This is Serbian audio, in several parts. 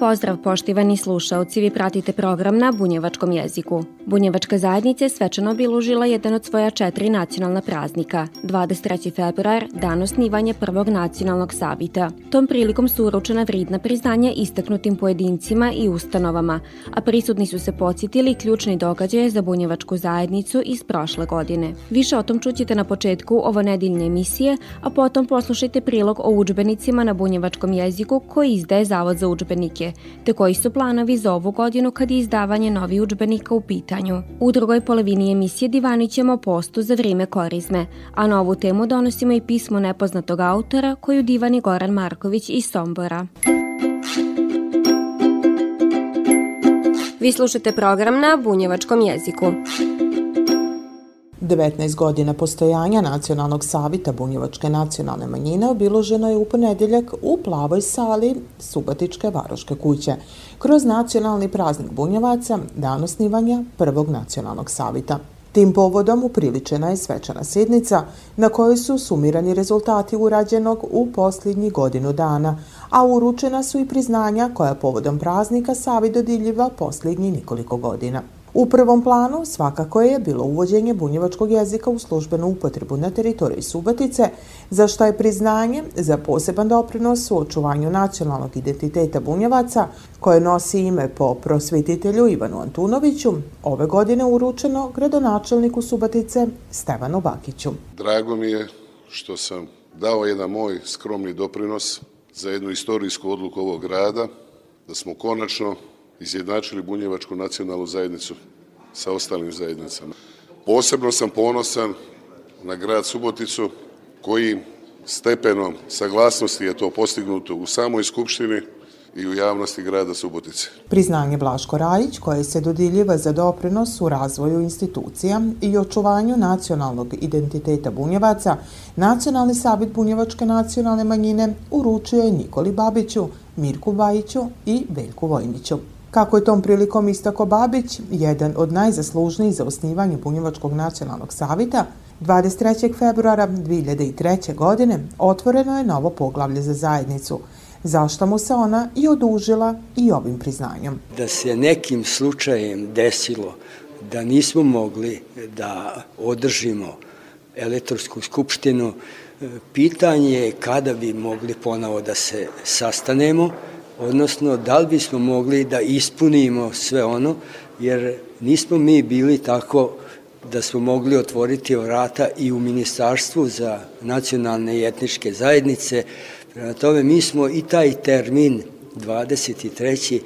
Pozdrav poštivani slušaoci, vi pratite program na bunjevačkom jeziku. Bunjevačka zajednica je svečano obilužila jedan od svoja četiri nacionalna praznika, 23. februar, dan osnivanja prvog nacionalnog savita. Tom prilikom su uručena vridna priznanja istaknutim pojedincima i ustanovama, a prisutni su se podsjetili ključni događaje za bunjevačku zajednicu iz prošle godine. Više o tom čućete na početku ovo nedeljne emisije, a potom poslušajte prilog o učbenicima na bunjevačkom jeziku koji izdaje Zavod za učbenike te koji su planovi za ovu godinu kad je izdavanje novi učbenika u pitanju. U drugoj polovini emisije divanit ćemo postu za vrijeme korizme, a na ovu temu donosimo i pismo nepoznatog autora koju divani Goran Marković iz Sombora. Vi slušate program na bunjevačkom jeziku. 19 godina postojanja Nacionalnog savita Bunjevačke nacionalne manjine obiloženo je u ponedeljak u plavoj sali Subatičke Varoške kuće kroz nacionalni praznik Bunjevaca, dan osnivanja prvog nacionalnog savita. Tim povodom upriličena je svečana sednica na kojoj su sumirani rezultati urađenog u posljednji godinu dana, a uručena su i priznanja koja povodom praznika Savi dodiljiva posljednji nekoliko godina. U prvom planu svakako je bilo uvođenje bunjevačkog jezika u službenu upotrebu na teritoriji Subatice, za što je priznanje za poseban doprinos u očuvanju nacionalnog identiteta bunjevaca, koje nosi ime po prosvetitelju Ivanu Antunoviću, ove godine uručeno gradonačelniku Subatice Stevanu Bakiću. Drago mi je što sam dao jedan moj skromni doprinos za jednu istorijsku odluku ovog grada, da smo konačno izjednačili Bunjevačku nacionalnu zajednicu sa ostalim zajednicama. Posebno sam ponosan na grad Suboticu koji stepenom saglasnosti je to postignuto u samoj Skupštini i u javnosti grada Subotice. Priznanje Blaško Rajić, koje se dodiljiva za doprinos u razvoju institucija i očuvanju nacionalnog identiteta Bunjevaca, Nacionalni savjet Bunjevačke nacionalne manjine uručuje Nikoli Babiću, Mirku Bajiću i Veljku Vojniću. Kako je tom prilikom istako Babić, jedan od najzaslužnijih za osnivanje Bunjevačkog nacionalnog savita, 23. februara 2003. godine otvoreno je novo poglavlje za zajednicu, zašto mu se ona i odužila i ovim priznanjem. Da se nekim slučajem desilo da nismo mogli da održimo elektorsku skupštinu, pitanje je kada bi mogli ponovo da se sastanemo, odnosno da li bismo mogli da ispunimo sve ono, jer nismo mi bili tako da smo mogli otvoriti vrata i u Ministarstvu za nacionalne i etničke zajednice. Prema tome, mi smo i taj termin 23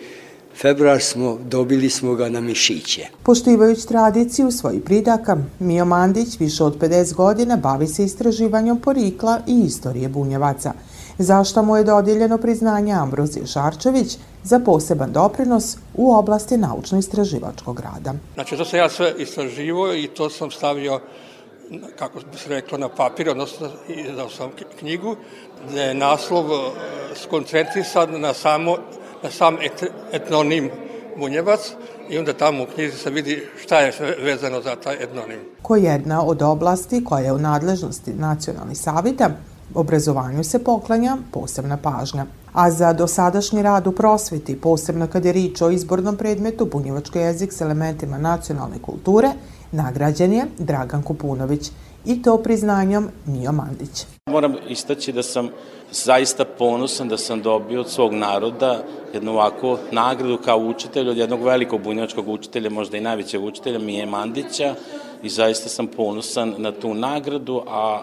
februar smo, dobili smo ga na mišiće. Poštivajući tradiciju svojih pridaka, Mio Mandić više od 50 godina bavi se istraživanjem porikla i istorije bunjevaca – zašto mu je dodijeljeno priznanje Ambrozije Šarčević za poseban doprinos u oblasti naučno-istraživačkog rada. Znači, to sam ja sve istraživo i to sam stavio kako bi se reklo, na papir, odnosno izdao sam knjigu, gde je naslov e, skoncentrisan na, samo, na sam et, etnonim Bunjevac i onda tamo u knjizi se vidi šta je vezano za taj etnonim. Ko jedna od oblasti koja je u nadležnosti nacionalnih savita Obrazovanju se poklanja posebna pažnja. A za dosadašnji rad u prosveti, posebno kad je rič o izbornom predmetu bunjevački jezik s elementima nacionalne kulture, nagrađen je Dragan Kupunović i to priznanjom Mio Mandić. Moram istaći da sam zaista ponosan da sam dobio od svog naroda jednu ovakvu nagradu kao učitelj od jednog velikog bunjevačkog učitelja, možda i najvećeg učitelja, Mije Mandića i zaista sam ponosan na tu nagradu, a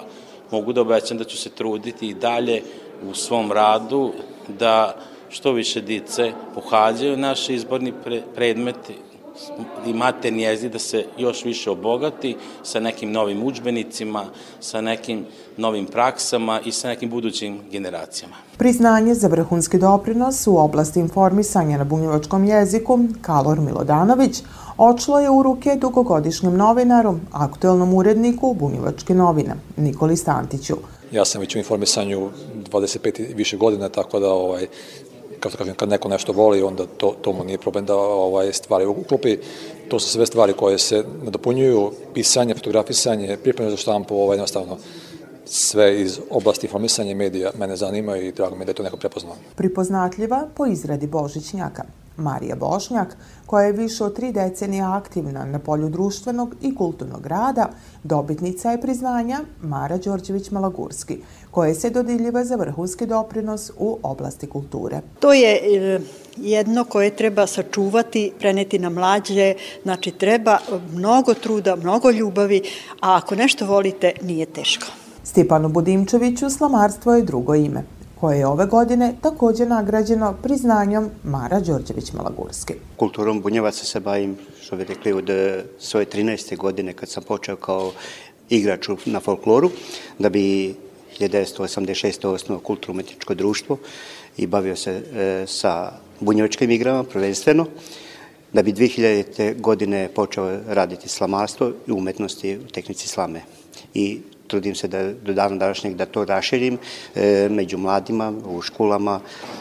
mogu da obećam da ću se truditi i dalje u svom radu da što više dice pohađaju naše izborni pre, predmeti i materni jezik da se još više obogati sa nekim novim učbenicima, sa nekim novim praksama i sa nekim budućim generacijama. Priznanje za vrhunski doprinos u oblasti informisanja na bunjevačkom jeziku Kalor Milodanović očlo je u ruke dugogodišnjem novinaru, aktuelnom uredniku Bunjevačke novine, Nikoli Stantiću. Ja sam već u informisanju 25 više godina, tako da ovaj, kao kažem, kad neko nešto voli, onda to, to mu nije problem da ovaj, stvari uklopi. To su sve stvari koje se nadopunjuju, pisanje, fotografisanje, pripreme za štampu, ovaj, jednostavno sve iz oblasti informisanja medija mene zanima i drago mi da je to neko prepoznao. Pripoznatljiva po izradi Božićnjaka. Marija Bošnjak, koja je više od tri decenije aktivna na polju društvenog i kulturnog rada, dobitnica je priznanja Mara Đorđević-Malagurski, koje se dodiljiva za vrhunski doprinos u oblasti kulture. To je e, jedno koje treba sačuvati, preneti na mlađe, znači treba mnogo truda, mnogo ljubavi, a ako nešto volite, nije teško. Stipanu Budimčeviću slamarstvo je drugo ime koje je ove godine takođe nagrađeno priznanjom Mara Đorđević-Malagurski. Kulturom Bunjevaca se bavim, što bi rekli, od e, svoje 13. godine kad sam počeo kao igrač na folkloru, da bi 1986. osnovo kulturno-umetničko društvo i bavio se e, sa bunjevačkim igrama prvenstveno, da bi 2000. godine počeo raditi slamarstvo i umetnosti u tehnici slame. I trudim se da do dana današnjeg da to raširim e, među mladima, u školama,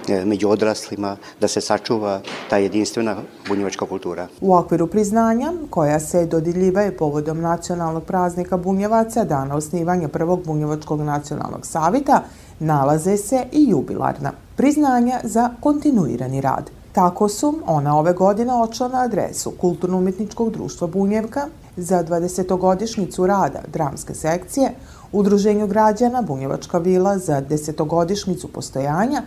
e, među odraslima, da se sačuva ta jedinstvena bunjevačka kultura. U okviru priznanja, koja se dodiljivaju povodom nacionalnog praznika bunjevaca, dana osnivanja prvog bunjevačkog nacionalnog savita, nalaze se i jubilarna priznanja za kontinuirani rad. Tako su ona ove godine očla na adresu Kulturno-umetničkog društva Bunjevka za 20-godišnicu rada dramske sekcije, Udruženju građana Bunjevačka vila za 10-godišnicu postojanja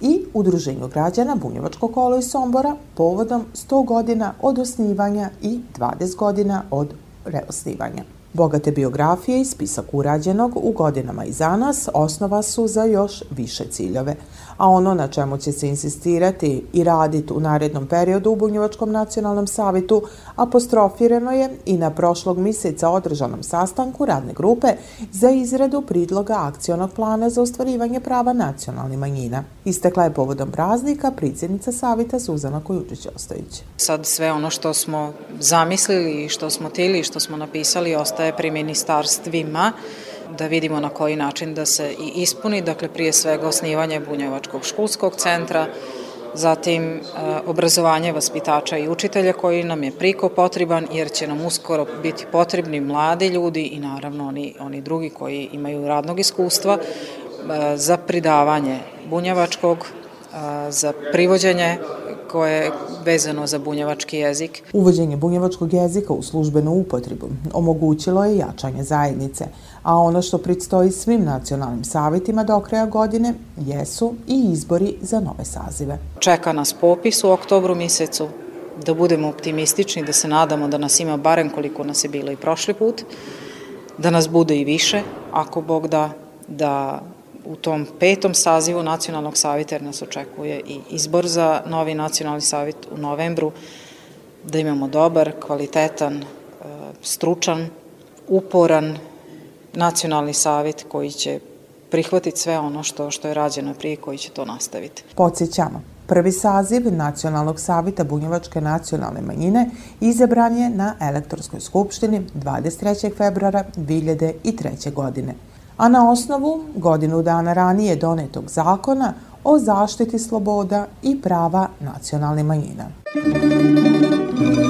i Udruženju građana Bunjevačko kolo iz Sombora povodom 100 godina od osnivanja i 20 godina od reosnivanja. Bogate biografije i spisak urađenog u godinama iza nas osnova su za još više ciljeve, a ono na čemu će se insistirati i raditi u narednom periodu u Bunjevačkom nacionalnom savitu apostrofirano je i na prošlog mjeseca održanom sastanku radne grupe za izradu pridloga akcionog plana za ostvarivanje prava nacionalnih manjina. Istekla je povodom praznika predsjednica savita Suzana Kojučić-Ostojić. Sad sve ono što smo zamislili i što smo tili i što smo napisali ostaje pri ministarstvima da vidimo na koji način da se i ispuni, dakle prije svega osnivanje Bunjevačkog školskog centra, zatim e, obrazovanje vaspitača i učitelja koji nam je priko potreban jer će nam uskoro biti potrebni mladi ljudi i naravno oni, oni drugi koji imaju radnog iskustva e, za pridavanje bunjevačkog, e, za privođenje koje je vezano za bunjevački jezik. Uvođenje bunjevačkog jezika u službenu upotrebu omogućilo je jačanje zajednice, a ono što predstoji svim nacionalnim savetima do kraja godine jesu i izbori za nove sazive. Čeka nas popis u oktobru mjesecu, da budemo optimistični, da se nadamo da nas ima barem koliko nas je bilo i prošli put, da nas bude i više, ako Bog da, da u tom petom sazivu Nacionalnog savjeta, jer nas očekuje i izbor za novi Nacionalni savjet u novembru, da imamo dobar, kvalitetan, e, stručan, uporan Nacionalni savjet koji će prihvatiti sve ono što, što je rađeno prije koji će to nastaviti. Podsjećamo, Prvi saziv Nacionalnog savita Bunjevačke nacionalne manjine izabran je na elektronskoj skupštini 23. februara 2003. godine a na osnovu godinu dana ranije donetog zakona o zaštiti sloboda i prava nacionalne manjina. Starešino,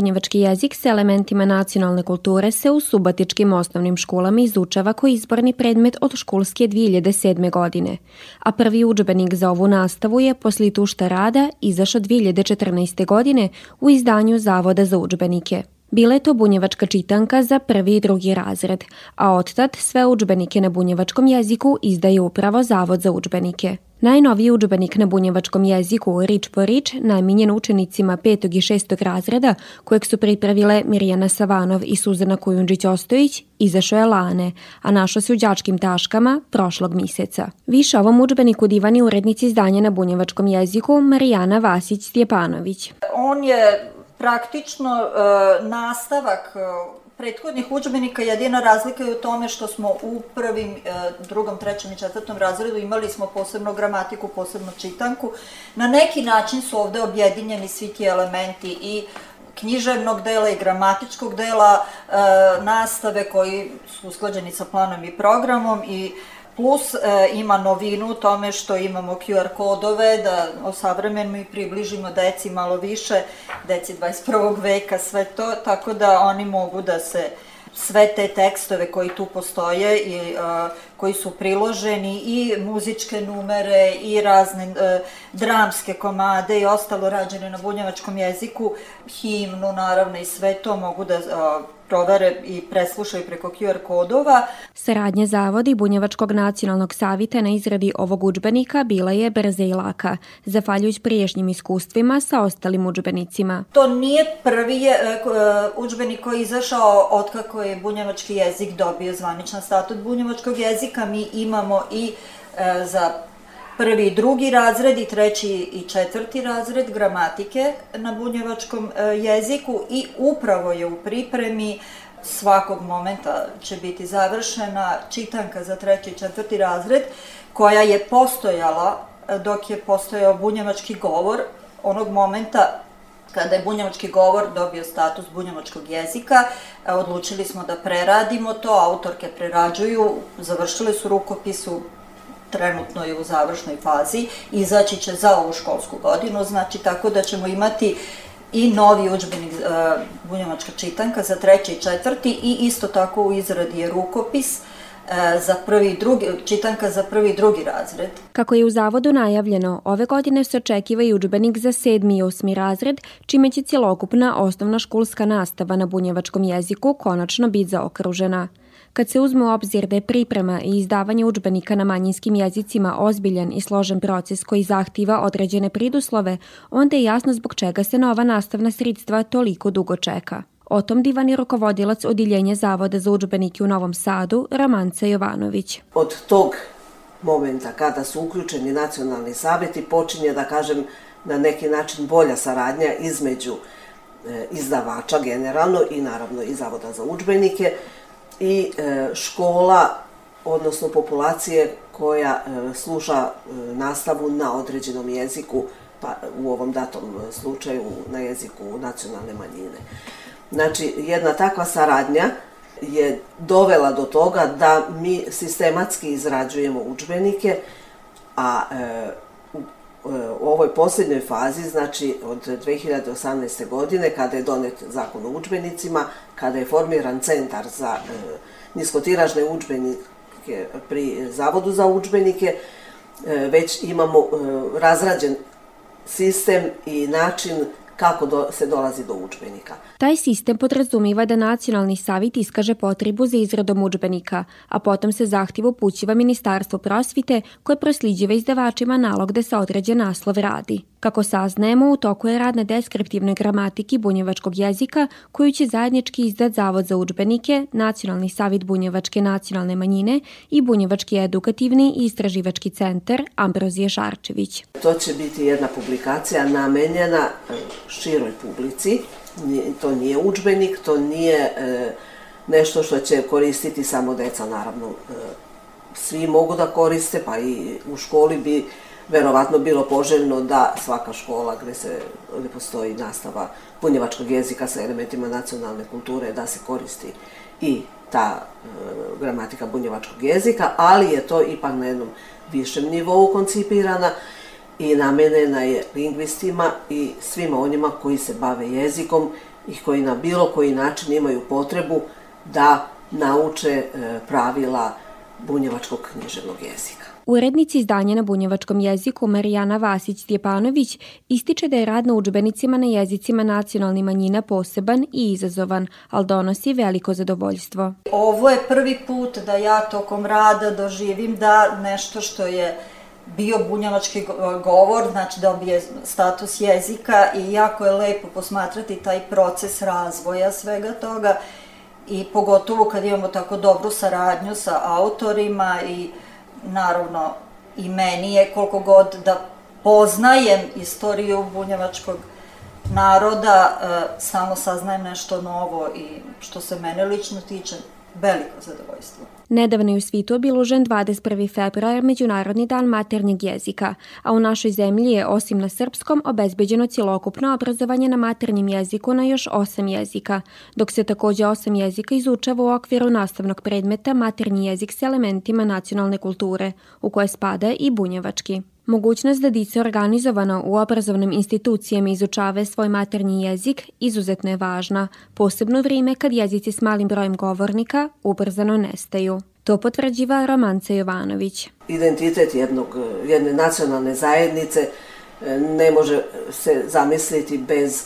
Bunjevački jezik sa elementima nacionalne kulture se u subatičkim osnovnim školama izučava koji izborni predmet od školske 2007. godine, a prvi učbenik za ovu nastavu je posle tušta rada izašao 2014. godine u izdanju Zavoda za učbenike. Bila je to bunjevačka čitanka za prvi i drugi razred, a otad sve učbenike na bunjevačkom jeziku izdaje upravo Zavod za učbenike. Najnoviji učbenik na bunjevačkom jeziku Rič po rič, namenjen učenicima petog i šestog razreda, kojeg su pripravile Mirjana Savanov i Suzana Kujundžić-Ostojić, izašao je lane, a našao se u đačkim taškama prošlog mjeseca. Više ovom učbeniku divani urednici izdanja na bunjevačkom jeziku Marijana Vasić-Stjepanović. On je praktično e, nastavak prethodnih učbenika jedina razlika je u tome što smo u prvim, e, drugom, trećem i četvrtom razredu imali smo posebno gramatiku, posebno čitanku. Na neki način su ovde objedinjeni svi ti elementi i književnog dela i gramatičkog dela e, nastave koji su usklađeni sa planom i programom i Plus e, ima novinu u tome što imamo QR kodove da osavremenimo i približimo deci malo više, deci 21. veka, sve to, tako da oni mogu da se sve te tekstove koji tu postoje i uh, koji su priloženi i muzičke numere i razne uh, dramske komade i ostalo rađene na bunjevačkom jeziku, himnu naravno i sve to mogu da provere i preslušaju preko QR kodova. Saradnje Zavodi Bunjevačkog nacionalnog savita na izradi ovog učbenika bila je brza i laka, zafaljujuć priješnjim iskustvima sa ostalim učbenicima. To nije prvi je, uh, učbenik koji je izašao od kako je bunjevački jezik dobio zvaničan statut bunjevačkog jezika. Mi imamo i uh, za prvi i drugi razred i treći i četvrti razred gramatike na bunjevačkom e, jeziku i upravo je u pripremi. Svakog momenta će biti završena čitanka za treći i četvrti razred koja je postojala e, dok je postojao bunjevački govor. Onog momenta kada je bunjevački govor dobio status bunjevačkog jezika, e, odlučili smo da preradimo to, autorke prerađuju, završile su rukopisu, trenutno je u završnoj fazi, izaći će za ovu školsku godinu, znači tako da ćemo imati i novi učbenik uh, Bunjevačka čitanka za treći i četvrti i isto tako u izradi je rukopis E, za prvi drugi, čitanka za prvi drugi razred. Kako je u zavodu najavljeno, ove godine se očekiva i učbenik za sedmi i osmi razred, čime će cjelokupna osnovna školska nastava na bunjevačkom jeziku konačno biti zaokružena. Kad se uzme u obzir da je priprema i izdavanje učbenika na manjinskim jezicima ozbiljan i složen proces koji zahteva određene priduslove, onda je jasno zbog čega se nova nastavna sredstva toliko dugo čeka. O tom divan je rukovodilac Odiljenja Zavoda za učbenike u Novom Sadu, Ramanca Jovanović. Od tog momenta kada su uključeni nacionalni savjeti počinje, da kažem, na neki način bolja saradnja između e, izdavača generalno i naravno i Zavoda za učbenike i e, škola, odnosno populacije koja e, sluša nastavu na određenom jeziku, pa u ovom datom slučaju na jeziku nacionalne manjine. Znači, jedna takva saradnja je dovela do toga da mi sistematski izrađujemo učbenike, a e, u, ovoj posljednjoj fazi, znači od 2018. godine, kada je donet zakon o učbenicima, kada je formiran centar za e, niskotiražne učbenike pri Zavodu za učbenike, e, već imamo e, razrađen sistem i način kako do, se dolazi do učbenika. Taj sistem podrazumiva da nacionalni savit iskaže potrebu za izradom učbenika, a potom se zahtjev upućiva Ministarstvo prosvite koje prosljeđiva izdavačima nalog da se određen naslov radi. Kako saznajemo, u toku je rad na deskriptivnoj gramatiki bunjevačkog jezika koju će zajednički izdat Zavod za učbenike, Nacionalni savit bunjevačke nacionalne manjine i Bunjevački edukativni i istraživački centar Ambrozije Šarčević. To će biti jedna publikacija namenjena e, široj publici. To nije učbenik, to nije e, nešto što će koristiti samo deca, naravno. E, svi mogu da koriste, pa i u školi bi verovatno bilo poželjno da svaka škola gde se gde postoji nastava bunjevačkog jezika sa elementima nacionalne kulture da se koristi i ta e, gramatika bunjevačkog jezika, ali je to ipak na jednom višem nivou koncipirana i namenena je lingvistima i svima onima koji se bave jezikom i koji na bilo koji način imaju potrebu da nauče e, pravila bunjevačkog književnog jezika. Urednici izdanja na bunjevačkom jeziku Marijana Vasić-Stjepanović ističe da je rad na učbenicima na jezicima nacionalnih manjina poseban i izazovan, ali donosi veliko zadovoljstvo. Ovo je prvi put da ja tokom rada doživim da nešto što je bio bunjevački govor, znači dobije status jezika i jako je lepo posmatrati taj proces razvoja svega toga i pogotovo kad imamo tako dobru saradnju sa autorima i naravno i meni je koliko god da poznajem istoriju bunjevačkog naroda, e, samo saznajem nešto novo i što se mene lično tiče, veliko zadovoljstvo. Nedavno je u svitu obilužen 21. februar Međunarodni dan maternjeg jezika, a u našoj zemlji je osim na srpskom obezbeđeno cjelokupno obrazovanje na maternjem jeziku na još osam jezika, dok se takođe osam jezika izučava u okviru nastavnog predmeta maternji jezik s elementima nacionalne kulture, u koje spada i bunjevački. Mogućnost da dice organizovano u obrazovnim institucijama izučave svoj maternji jezik izuzetno je važna, posebno vrijeme kad jezici s malim brojem govornika ubrzano nestaju. To potvrđiva Romanca Jovanović. Identitet jednog, jedne nacionalne zajednice e, ne može se zamisliti bez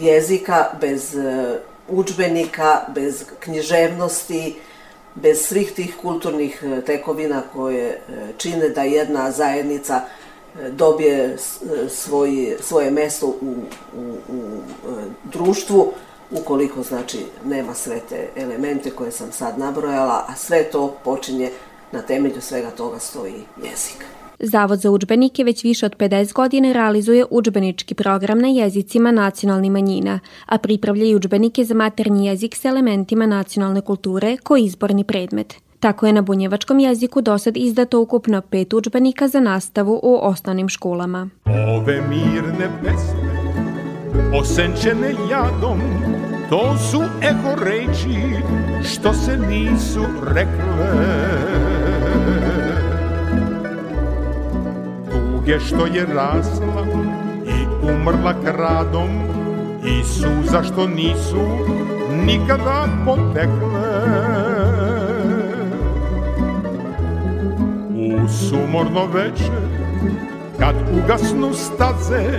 jezika, bez e, učbenika, bez književnosti, bez svih tih kulturnih e, tekovina koje e, čine da jedna zajednica e, dobije svoj, svoje mesto u, u, u društvu, ukoliko znači nema sve te elemente koje sam sad nabrojala, a sve to počinje na temelju svega toga stoji jezik. Zavod za učbenike već više od 50 godina realizuje učbenički program na jezicima nacionalnih manjina, a pripravlja i učbenike za maternji jezik s elementima nacionalne kulture koji izborni predmet. Tako je na bunjevačkom jeziku dosad izdato ukupno pet učbenika za nastavu u osnovnim školama. Ove mirne pesme, osenčene jadom, to su eho reči što se nisu rekle. Tuge što je rasla i umrla kradom i suza što nisu nikada potekle. U sumorno veče, kad ugasnu staze,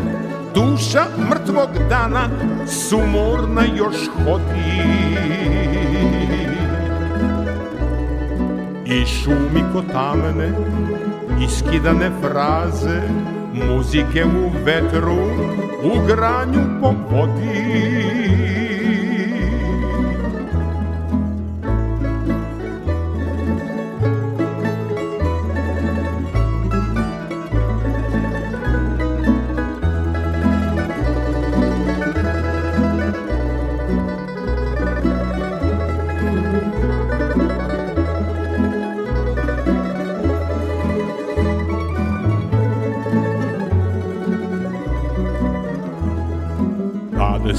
duša mrtvog dana sumorna još hodi. I šumi ko tamene, iskidane fraze, muzike u vetru, u granju po vodi.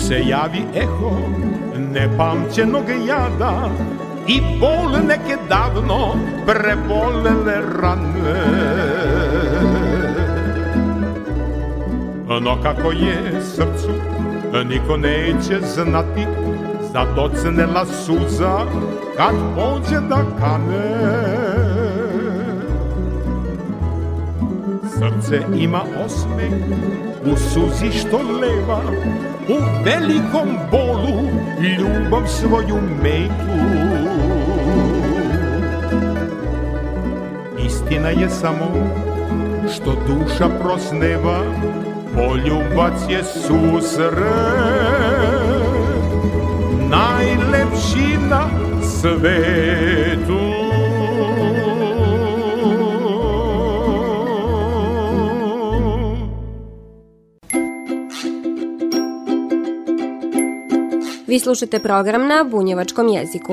Se javi eho nepamćenog jada i bol neke davno prebolele rane. No kako je srcu, niko neće znati, zadocnela suza kad pođe da kane. Srce ima osmeh u suzi što leva, u velikom bolu ljubav svoju metu. Istina je samo što duša prosneva, poljubac je susret, najlepši na svetu. Slušate program na bunjevačkom jeziku.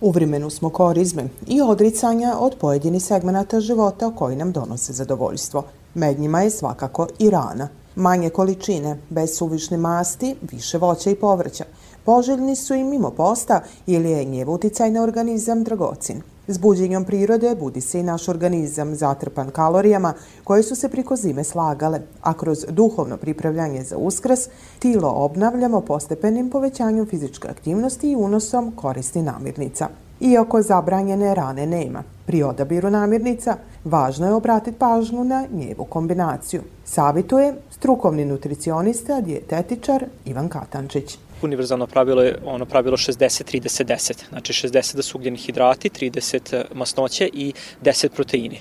U vremenu smo korizme i odricanja od pojedinih segmenata života koji nam donose zadovoljstvo. Med njima je svakako i rana. Manje količine, bez suvišne masti, više voća i povrća. Poželjni su i mimo posta ili je njev uticaj na organizam dragocin. S buđenjom prirode budi se i naš organizam zatrpan kalorijama koje su se priko zime slagale, a kroz duhovno pripravljanje za uskrs tilo obnavljamo postepenim povećanjem fizičke aktivnosti i unosom koristi namirnica. Iako zabranjene rane nema, pri odabiru namirnica važno je obratiti pažnju na njevu kombinaciju. Savituje strukovni nutricionista, dijetetičar Ivan Katančić univerzalno pravilo je ono pravilo 60-30-10. Znači 60 da su ugljeni hidrati, 30 masnoće i 10 proteini.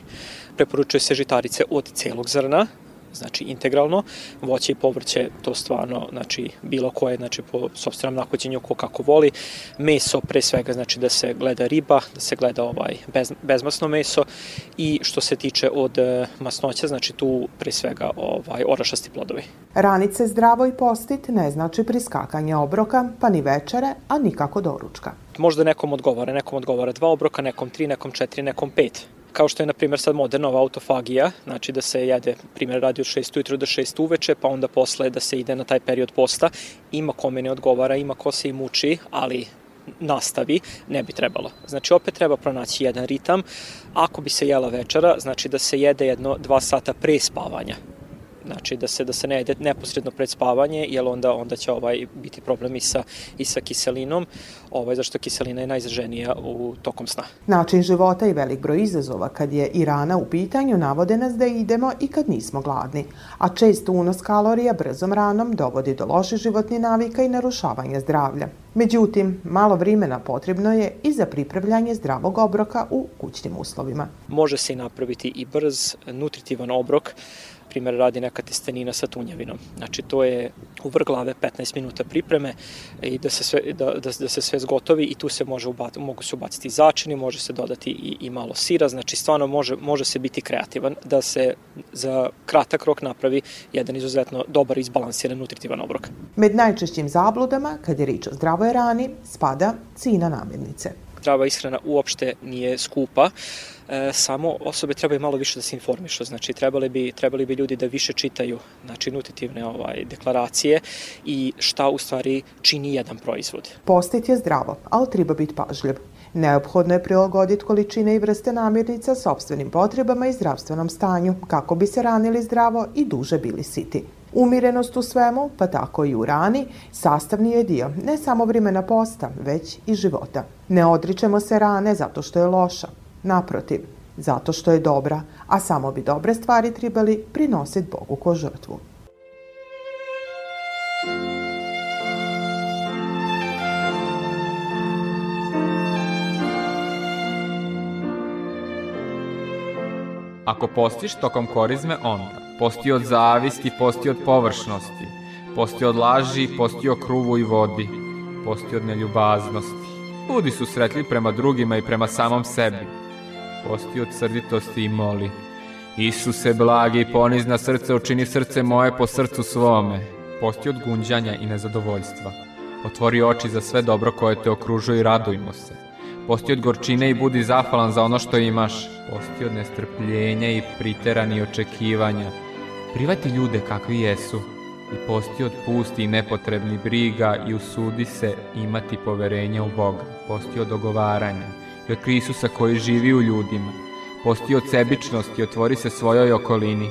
Preporučuje se žitarice od celog zrna, znači integralno, voće i povrće, to stvarno, znači bilo koje, znači po sobstvenom nahođenju ko kako voli, meso pre svega, znači da se gleda riba, da se gleda ovaj bez, bezmasno meso i što se tiče od e, masnoća, znači tu pre svega ovaj orašasti plodovi. Ranice zdravo i postit ne znači priskakanje obroka, pa ni večere, a nikako doručka. Možda nekom odgovara, nekom odgovara dva obroka, nekom tri, nekom četiri, nekom pet kao što je na primjer sad moderna autofagija, znači da se jede, primjer radi od 6 ujutru do 6 uveče, pa onda posle da se ide na taj period posta, ima kome ne odgovara, ima ko se i muči, ali nastavi, ne bi trebalo. Znači opet treba pronaći jedan ritam. Ako bi se jela večera, znači da se jede jedno dva sata pre spavanja. Znači da se da se ne jede neposredno pred spavanje, jer onda onda će ovaj biti problem i sa i sa kiselinom, ovaj zašto kiselina je najizraženija u tokom sna. Način života i velik broj izazova kad je i rana u pitanju navode nas da idemo i kad nismo gladni, a često unos kalorija brzom ranom dovodi do loših životnih navika i narušavanja zdravlja. Međutim, malo vremena potrebno je i za pripravljanje zdravog obroka u kućnim uslovima. Može se i napraviti i brz nutritivan obrok primjer radi neka testenina sa tunjavinom. Znači to je u vrh glave 15 minuta pripreme i da se sve, da, da, da se sve zgotovi i tu se može ubati, mogu se ubaciti začini, može se dodati i, i malo sira, znači stvarno može, može se biti kreativan da se za kratak rok napravi jedan izuzetno dobar izbalansiran nutritivan obrok. Med najčešćim zabludama, kad je rič o zdravoj rani, spada cina namirnice. Zdrava ishrana uopšte nije skupa e, samo osobe trebaju malo više da se informišu, znači trebali bi, trebali bi ljudi da više čitaju znači, nutritivne ovaj, deklaracije i šta u stvari čini jedan proizvod. Postit je zdravo, ali treba biti pažljiv. Neophodno je prilagoditi količine i vrste namirnica sobstvenim potrebama i zdravstvenom stanju, kako bi se ranili zdravo i duže bili siti. Umirenost u svemu, pa tako i u rani, sastavni je dio ne samo vremena posta, već i života. Ne odričemo se rane zato što je loša. Naprotiv, zato što je dobra, a samo bi dobre stvari trebali prinositi Bogu ko žrtvu. Ako postiš tokom korizme, onda posti od zavisti, posti od površnosti, posti od laži, posti o kruvu i vodi, posti od neljubaznosti. Budi su sretli prema drugima i prema samom sebi. Posti od srditosti i moli. Isuse, blagi i ponizna srce, učini srce moje po srcu svome. Posti od gunđanja i nezadovoljstva. Otvori oči za sve dobro koje te okružuje i radujmo se. Posti od gorčine i budi zahvalan za ono što imaš. Posti od nestrpljenja i priterani očekivanja. Privati ljude kakvi jesu i posti od pusti i nepotrebni briga i usudi se imati poverenja u Boga. Posti od dogovaranja i od Krisusa koji živi u ljudima. Posti od sebičnosti otvori se svojoj okolini.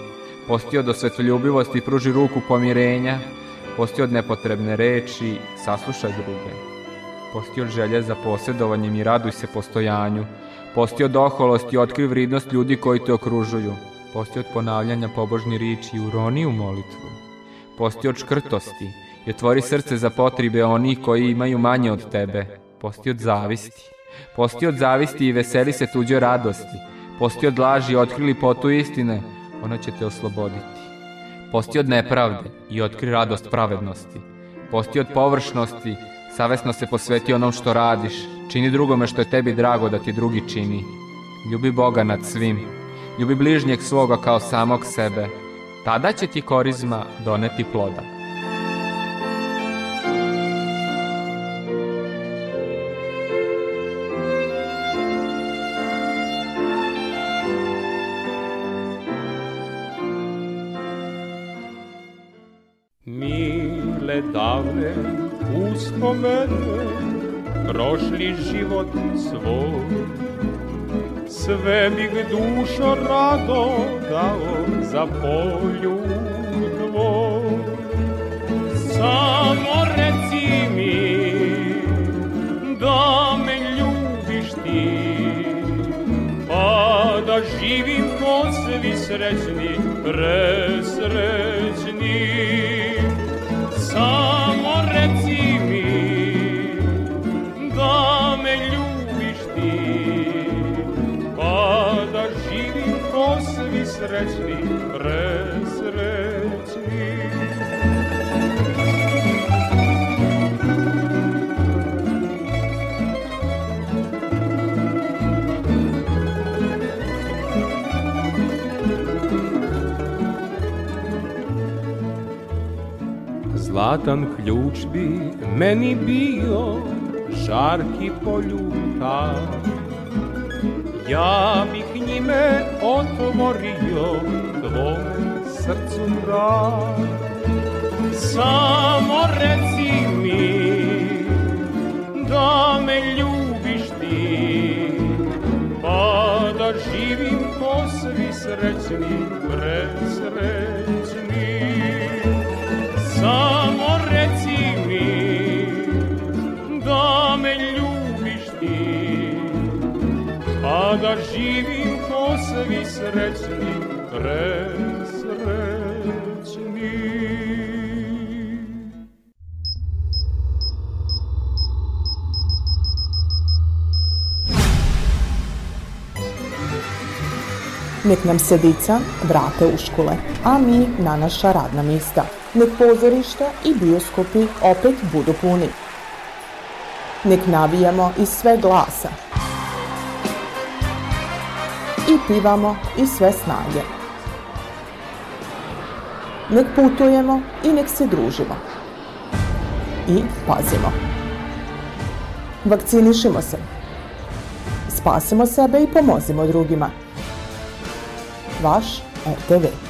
Posti od osvetoljubivosti i pruži ruku pomirenja. Posti od nepotrebne reči, saslušaj druge. Posti od želje za posjedovanjem i raduj se postojanju. Posti od oholosti otkri vridnost ljudi koji te okružuju. Posti od ponavljanja pobožni riči i uroni u molitvu. Posti od škrtosti i otvori srce za potribe onih koji imaju manje od tebe. Posti od zavisti. Posti od zavisti i veseli se tuđoj radosti. Posti od laži i otkri lipotu istine, ona će te osloboditi. Posti od nepravde i otkri radost pravednosti. Posti od površnosti, savesno se posveti onom što radiš, čini drugome što je tebi drago da ti drugi čini. Ljubi Boga nad svim, ljubi bližnjeg svoga kao samog sebe, tada će ti korizma doneti ploda. Mile davne uspomene prošli život svoj sve bih dušo rado dao za polju tvoj. Samo reci mi da me ljubiš ti, pa da živim ko svi srećni, presrećni. Svi srećni, presrećni. Zlatan ključ bi meni bio žarki poljuta Ja bih njime otvorio tvome srcu vrat Samo reci mi da me ljubiš ti? Pa da živim ko svi srećni, presrećni da živim ko svi srećni, presrećni Nek nam se dica vrate u škole, a mi na naša radna mista. Nek pozorišta i bioskopi opet budu puni. Nek navijamo iz sve glasa. I pivamo iz sve snage. Nek putujemo i nek se družimo. I pazimo. Vakcinišimo se. Spasimo sebe i pomozimo drugima. Vaš RTV.